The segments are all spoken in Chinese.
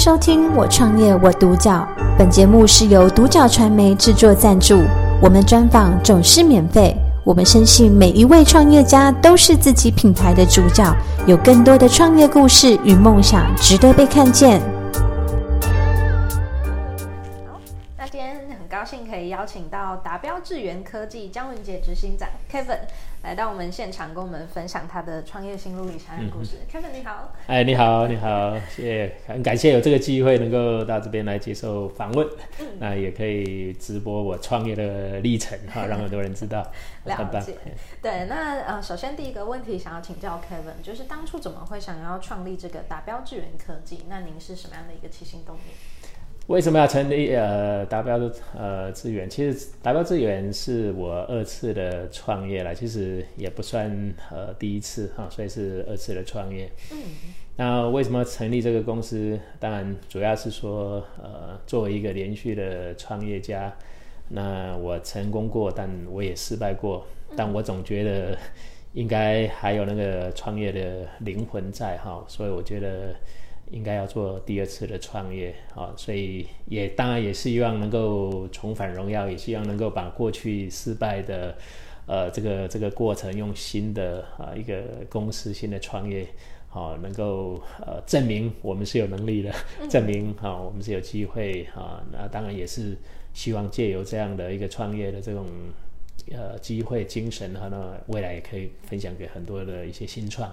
收听《我创业我独角》，本节目是由独角传媒制作赞助，我们专访总是免费。我们深信每一位创业家都是自己品牌的主角，有更多的创业故事与梦想值得被看见。好，那今天很高兴可以邀请到达标智源科技江文杰执行长 Kevin。来到我们现场，跟我们分享他的创业心路历程和故事。嗯、Kevin，你好。哎，你好，你好，谢谢，很感谢有这个机会能够到这边来接受访问。嗯、那也可以直播我创业的历程哈，让很多人知道。了解。对，那呃，首先第一个问题想要请教 Kevin，就是当初怎么会想要创立这个达标智源科技？那您是什么样的一个起心动念？为什么要成立呃达标呃资源？其实达标资源是我二次的创业了，其实也不算呃第一次哈，所以是二次的创业。嗯，那为什么成立这个公司？当然主要是说呃作为一个连续的创业家，那我成功过，但我也失败过，但我总觉得应该还有那个创业的灵魂在哈，所以我觉得。应该要做第二次的创业啊，所以也当然也希望能够重返荣耀，也希望能够把过去失败的呃这个这个过程，用新的啊一个公司新的创业，好能够呃证明我们是有能力的，证明啊我们是有机会啊，那当然也是希望借由这样的一个创业的这种。呃，机会、精神和呢，未来也可以分享给很多的一些新创，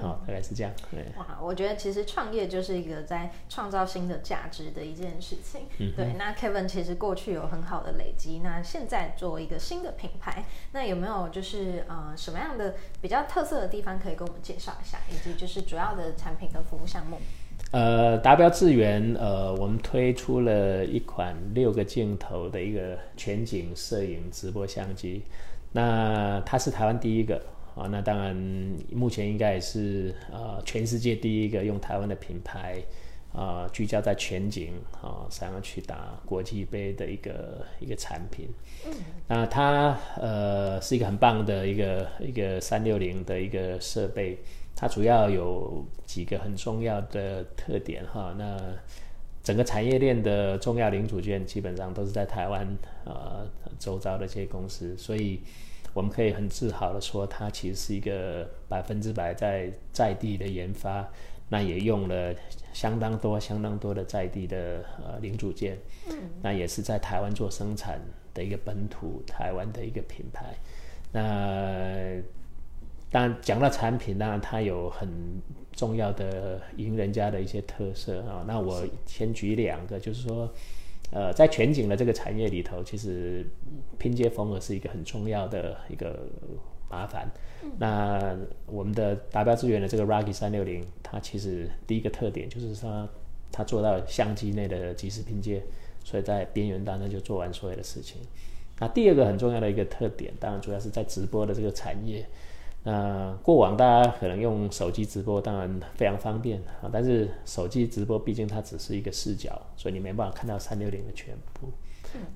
好、大概是这样。对，哇，我觉得其实创业就是一个在创造新的价值的一件事情。嗯，对。那 Kevin 其实过去有很好的累积，那现在做一个新的品牌，那有没有就是呃什么样的比较特色的地方可以跟我们介绍一下，以及就是主要的产品跟服务项目？呃，达标智源，呃，我们推出了一款六个镜头的一个全景摄影直播相机。那它是台湾第一个啊，那当然目前应该也是呃全世界第一个用台湾的品牌啊、呃，聚焦在全景啊，想要去打国际杯的一个一个产品。嗯。那它呃是一个很棒的一个一个三六零的一个设备。它主要有几个很重要的特点哈，那整个产业链的重要零组件基本上都是在台湾呃周遭的这些公司，所以我们可以很自豪的说，它其实是一个百分之百在在地的研发，那也用了相当多相当多的在地的呃零组件，嗯，那也是在台湾做生产的一个本土台湾的一个品牌，那。但讲到产品，当然它有很重要的赢人家的一些特色啊。那我先举两个，就是说，呃，在全景的这个产业里头，其实拼接缝合是一个很重要的一个麻烦。那我们的达标智源的这个 Rocky 三六零，它其实第一个特点就是说，它做到相机内的即时拼接，所以在边缘端呢就做完所有的事情。那第二个很重要的一个特点，当然主要是在直播的这个产业。那过往大家可能用手机直播，当然非常方便啊。但是手机直播毕竟它只是一个视角，所以你没办法看到三六零的全部。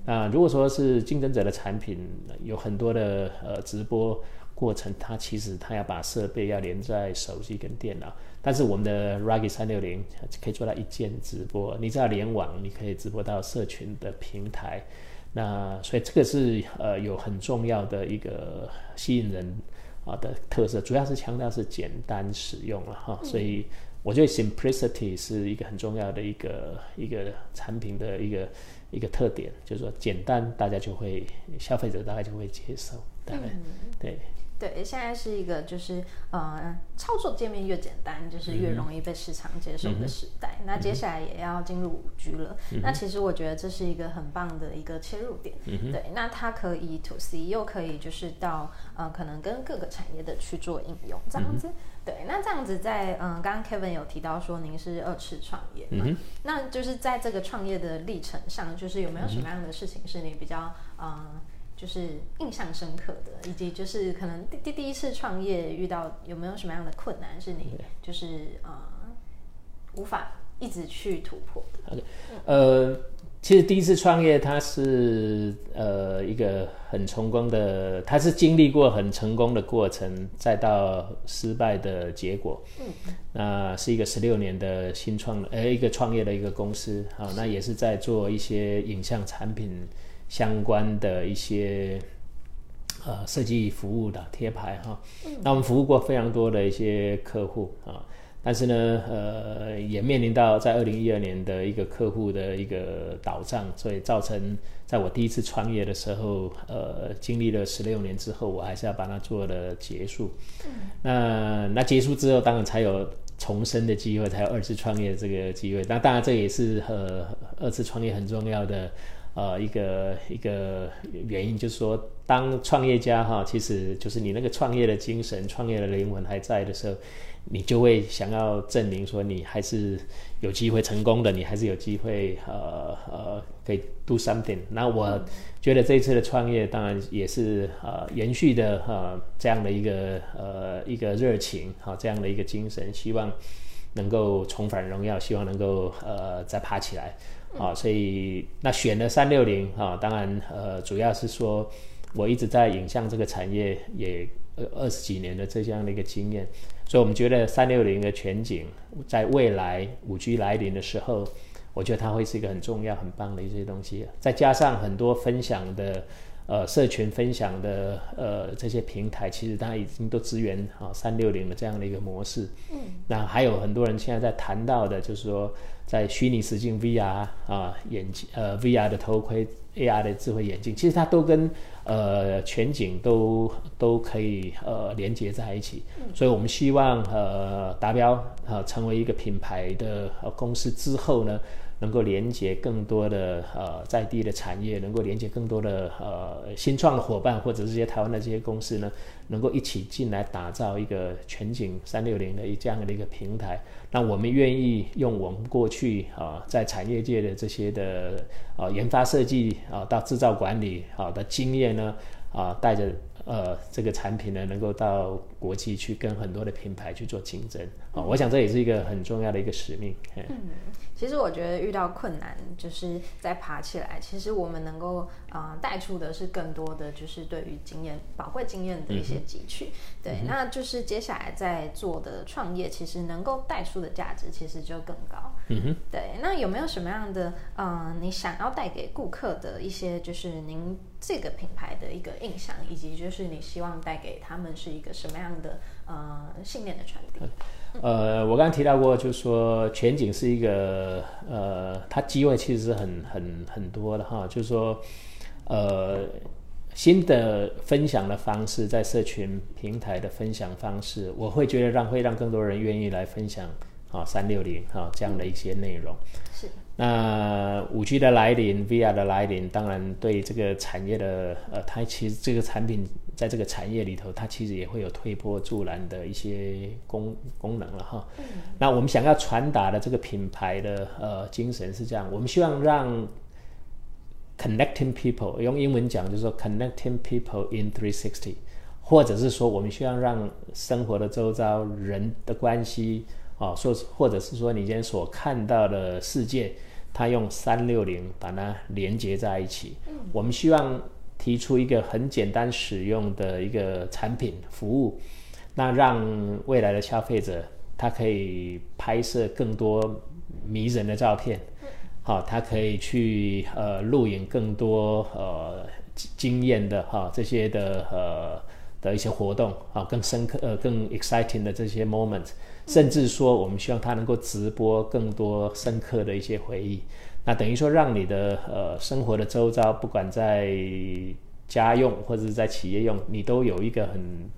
那如果说是竞争者的产品，有很多的呃直播过程，它其实它要把设备要连在手机跟电脑。但是我们的 Rugged 三六零可以做到一键直播，你只要联网，你可以直播到社群的平台。那所以这个是呃有很重要的一个吸引人。啊的特色主要是强调是简单使用了哈，所以我觉得 simplicity 是一个很重要的一个一个产品的一个一个特点，就是说简单，大家就会消费者大概就会接受，大概对。对，现在是一个就是呃，操作界面越简单，就是越容易被市场接受的时代。嗯、那接下来也要进入五 G 了，嗯、那其实我觉得这是一个很棒的一个切入点。嗯、对，那它可以 to C，又可以就是到呃，可能跟各个产业的去做应用，这样子。嗯、对，那这样子在嗯、呃，刚刚 Kevin 有提到说您是二次创业嘛，嗯、那就是在这个创业的历程上，就是有没有什么样的事情是你比较嗯？呃就是印象深刻的，以及就是可能第第第一次创业遇到有没有什么样的困难，是你就是呃无法一直去突破的.呃。其实第一次创业，它是呃一个很成功的，它是经历过很成功的过程，再到失败的结果。嗯，那是一个十六年的新创，呃一个创业的一个公司好，那也是在做一些影像产品相关的一些呃设计服务的贴牌哈。嗯，那我们服务过非常多的一些客户啊。但是呢，呃，也面临到在二零一二年的一个客户的一个倒账，所以造成在我第一次创业的时候，呃，经历了十六年之后，我还是要把它做了结束。嗯。那那结束之后，当然才有重生的机会，才有二次创业的这个机会。那当然这也是呃二次创业很重要的呃一个一个原因，就是说，当创业家哈，其实就是你那个创业的精神、创业的灵魂还在的时候。你就会想要证明说你还是有机会成功的，你还是有机会呃呃可以 do something。那我觉得这一次的创业当然也是呃延续的呃这样的一个呃一个热情哈，这样的一个精神，希望能够重返荣耀，希望能够呃再爬起来啊。所以那选了三六零啊，当然呃主要是说我一直在影像这个产业也二十几年的这样的一个经验。所以，我们觉得三六零的全景，在未来五 G 来临的时候，我觉得它会是一个很重要、很棒的一些东西。再加上很多分享的，呃，社群分享的，呃，这些平台，其实它已经都支援啊三六零的这样的一个模式。嗯。那还有很多人现在在谈到的，就是说，在虚拟实境 VR 啊眼镜，呃，VR 的头盔，AR 的智慧眼镜，其实它都跟。呃，全景都都可以呃连接在一起，所以我们希望呃达标呃成为一个品牌的呃公司之后呢，能够连接更多的呃在地的产业，能够连接更多的呃新创的伙伴，或者这些台湾的这些公司呢，能够一起进来打造一个全景三六零的一这样的一个平台。那我们愿意用我们过去啊在产业界的这些的啊研发设计啊到制造管理好的经验呢啊带着。呃，这个产品呢，能够到国际去跟很多的品牌去做竞争啊，哦，我想这也是一个很重要的一个使命。嗯，其实我觉得遇到困难，就是再爬起来，其实我们能够啊带出的是更多的，就是对于经验、宝贵经验的一些汲取。嗯、对，嗯、那就是接下来在做的创业，其实能够带出的价值其实就更高。嗯哼，对。那有没有什么样的嗯、呃，你想要带给顾客的一些，就是您这个品牌的一个印象，以及就是你希望带给他们是一个什么样的呃信念的传递？呃，我刚刚提到过，就是说全景是一个呃，它机会其实是很很很多的哈，就是说呃新的分享的方式，在社群平台的分享方式，我会觉得让会让更多人愿意来分享啊三六零啊这样的一些内容。是。那五 G 的来临，VR 的来临，当然对这个产业的呃，它其实这个产品在这个产业里头，它其实也会有推波助澜的一些功功能了哈。嗯。那我们想要传达的这个品牌的呃精神是这样，我们希望让 connecting people 用英文讲就是说 connecting people in 360，或者是说我们希望让生活的周遭人的关系。啊，说或者是说你今天所看到的世界，它用三六零把它连接在一起。嗯，我们希望提出一个很简单使用的一个产品服务，那让未来的消费者他可以拍摄更多迷人的照片。好，他可以去呃录影更多呃惊艳的哈这些的呃的一些活动啊，更深刻呃更 exciting 的这些 moment。甚至说，我们希望它能够直播更多深刻的一些回忆。那等于说，让你的呃生活的周遭，不管在家用或者是在企业用，你都有一个很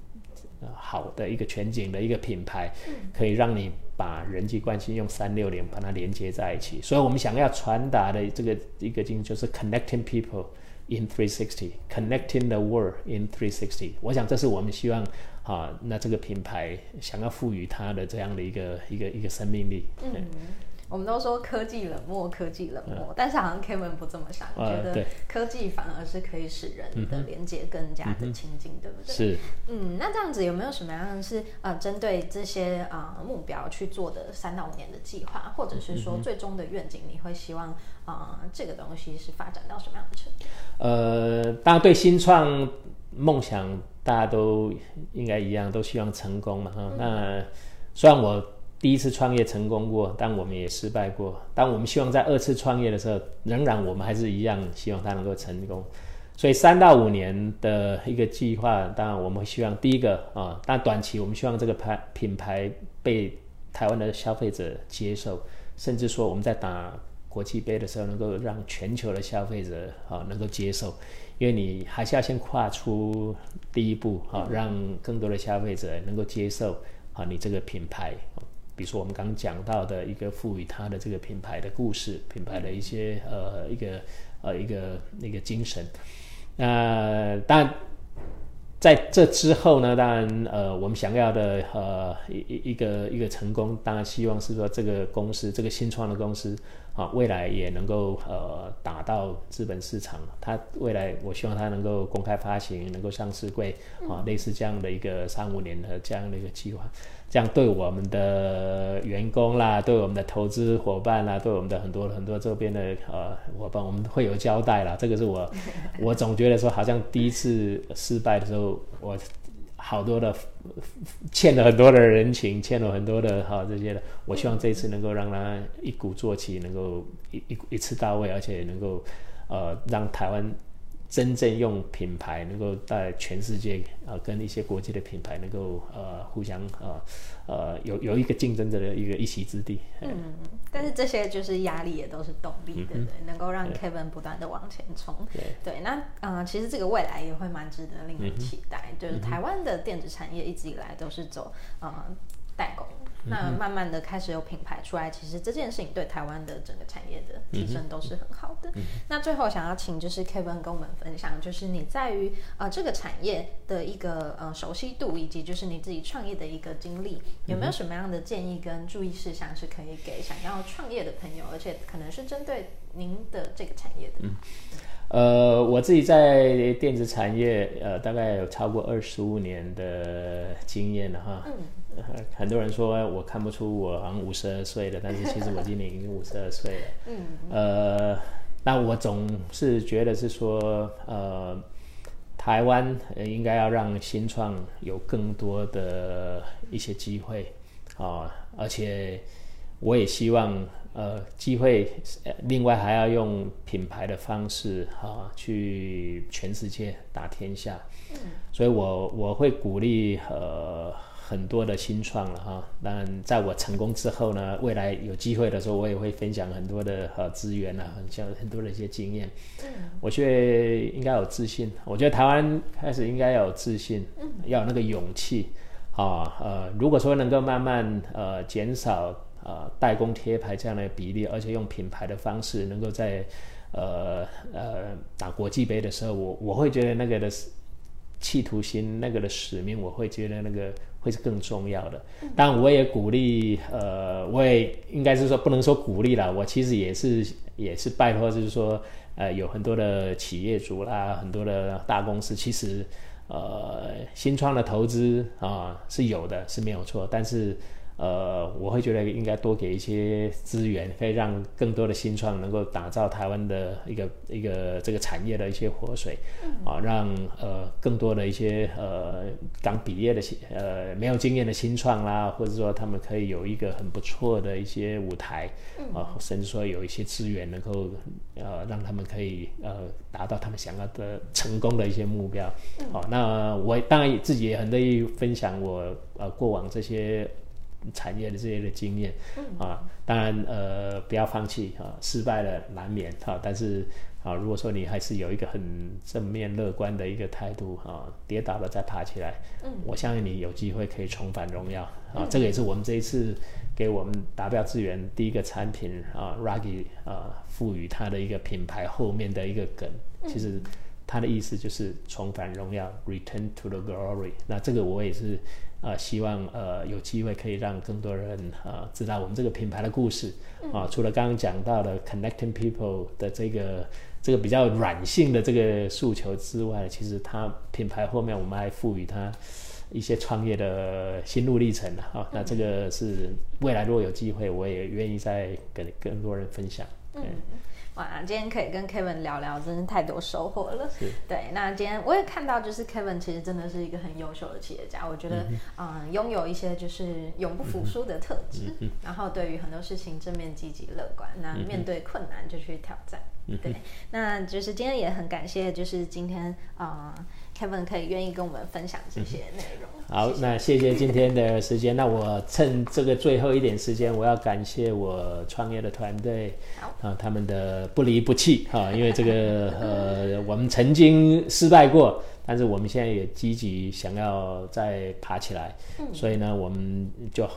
好的一个全景的一个品牌，可以让你把人际关系用三六零把它连接在一起。所以我们想要传达的这个一个经就是 connecting people in 360，connecting the world in 360。我想这是我们希望。啊，那这个品牌想要赋予它的这样的一个一个一个生命力。嗯，我们都说科技冷漠，科技冷漠，嗯、但是好像 Kevin 不这么想，呃、觉得科技反而是可以使人的连接更加的亲近，嗯、对不对？是。嗯，那这样子有没有什么样是呃针对这些呃目标去做的三到五年的计划，或者是说最终的愿景，你会希望啊、呃、这个东西是发展到什么样的程度？呃，当然对新创梦想大家都应该一样，都希望成功嘛。哈、嗯，那虽然我。第一次创业成功过，但我们也失败过。当我们希望在二次创业的时候，仍然我们还是一样希望它能够成功。所以三到五年的一个计划，当然我们会希望第一个啊，但短期我们希望这个牌品牌被台湾的消费者接受，甚至说我们在打国际杯的时候，能够让全球的消费者啊能够接受。因为你还是要先跨出第一步啊，让更多的消费者能够接受啊你这个品牌。比如说我们刚刚讲到的一个赋予它的这个品牌的故事，品牌的一些呃一个呃一个那个精神。那当然在这之后呢，当然呃我们想要的呃一一个一个成功，当然希望是说这个公司这个新创的公司啊未来也能够呃打到资本市场。它未来我希望它能够公开发行，能够上市柜啊，类似这样的一个三五年的这样的一个计划。这样对我们的员工啦，对我们的投资伙伴啦，对我们的很多很多周边的呃伙伴，我们会有交代啦。这个是我，我总觉得说，好像第一次失败的时候，我好多的欠了很多的人情，欠了很多的哈、这些的。我希望这一次能够让他一鼓作气，能够一一一次到位，而且能够呃让台湾。真正用品牌能够在全世界啊、呃，跟一些国际的品牌能够呃互相呃呃有有一个竞争者的一个一席之地。嗯，但是这些就是压力也都是动力，嗯、对不对？能够让 Kevin 不断的往前冲。对对，那呃其实这个未来也会蛮值得令人期待。嗯、就是台湾的电子产业一直以来都是走呃代工。那慢慢的开始有品牌出来，其实这件事情对台湾的整个产业的提升都是很好的。嗯、那最后想要请就是 Kevin 跟我们分享，就是你在于呃这个产业的一个呃熟悉度，以及就是你自己创业的一个经历，有没有什么样的建议跟注意事项是可以给想要创业的朋友，而且可能是针对您的这个产业的？嗯呃，我自己在电子产业，呃，大概有超过二十五年的经验了哈。嗯、很多人说我看不出我好像五十二岁了，但是其实我今年已经五十二岁了。嗯。呃，那我总是觉得是说，呃，台湾应该要让新创有更多的一些机会啊，而且我也希望。呃，机会，另外还要用品牌的方式哈、啊，去全世界打天下。嗯，所以我我会鼓励呃很多的新创了哈。当然，在我成功之后呢，未来有机会的时候，我也会分享很多的呃资源啊，很像很多的一些经验。嗯，我觉得应该有自信。我觉得台湾开始应该要有自信，要有那个勇气啊。呃，如果说能够慢慢呃减少。呃，代工贴牌这样的比例，而且用品牌的方式，能够在呃呃打国际杯的时候，我我会觉得那个的企图心，那个的使命，我会觉得那个会是更重要的。当然，我也鼓励，呃，我也应该是说不能说鼓励了，我其实也是也是拜托，就是说，呃，有很多的企业主啦，很多的大公司，其实呃新创的投资啊是有的，是没有错，但是。呃，我会觉得应该多给一些资源，可以让更多的新创能够打造台湾的一个一个这个产业的一些活水，啊，让呃更多的一些呃刚毕业的新呃没有经验的新创啦，或者说他们可以有一个很不错的一些舞台，啊，甚至说有一些资源能够呃让他们可以呃达到他们想要的成功的一些目标。好，那我当然自己也很乐意分享我呃过往这些。产业的这些的经验，啊，当然呃不要放弃啊，失败了难免啊，但是啊，如果说你还是有一个很正面乐观的一个态度啊，跌倒了再爬起来，嗯，我相信你有机会可以重返荣耀啊，这个也是我们这一次给我们达标资源第一个产品啊，Ruggie 啊，赋予它的一个品牌后面的一个梗，其实。它的意思就是重返荣耀，Return to the glory。那这个我也是呃，希望呃有机会可以让更多人呃知道我们这个品牌的故事啊、呃。除了刚刚讲到的 connecting people 的这个这个比较软性的这个诉求之外，其实它品牌后面我们还赋予它一些创业的心路历程啊、哦。那这个是未来如果有机会，我也愿意再跟更多人分享。对。哇，今天可以跟 Kevin 聊聊，真是太多收获了。是对，那今天我也看到，就是 Kevin 其实真的是一个很优秀的企业家。我觉得，嗯，拥、呃、有一些就是永不服输的特质，嗯、然后对于很多事情正面、积极、乐观。那面对困难就去挑战。嗯、对，那就是今天也很感谢，就是今天啊。呃 Kevin 可以愿意跟我们分享这些内容。嗯、好，谢谢，那谢谢今天的时间。那我趁这个最后一点时间，我要感谢我创业的团队，啊，他们的不离不弃哈。因为这个呃，我们曾经失败过，但是我们现在也积极想要再爬起来。嗯、所以呢，我们就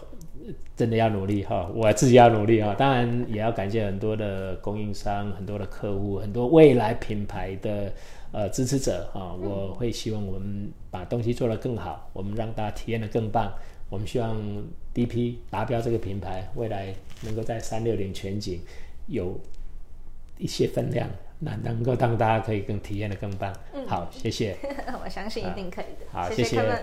真的要努力哈，我自己要努力哈。当然也要感谢很多的供应商、很多的客户、很多未来品牌的。呃，支持者啊，我会希望我们把东西做得更好，我们让大家体验得更棒。我们希望 DP 达标这个品牌未来能够在三六零全景有一些分量，那能够让大家可以更体验得更棒。嗯，好，谢谢。我相信一定可以的。好，谢谢。谢谢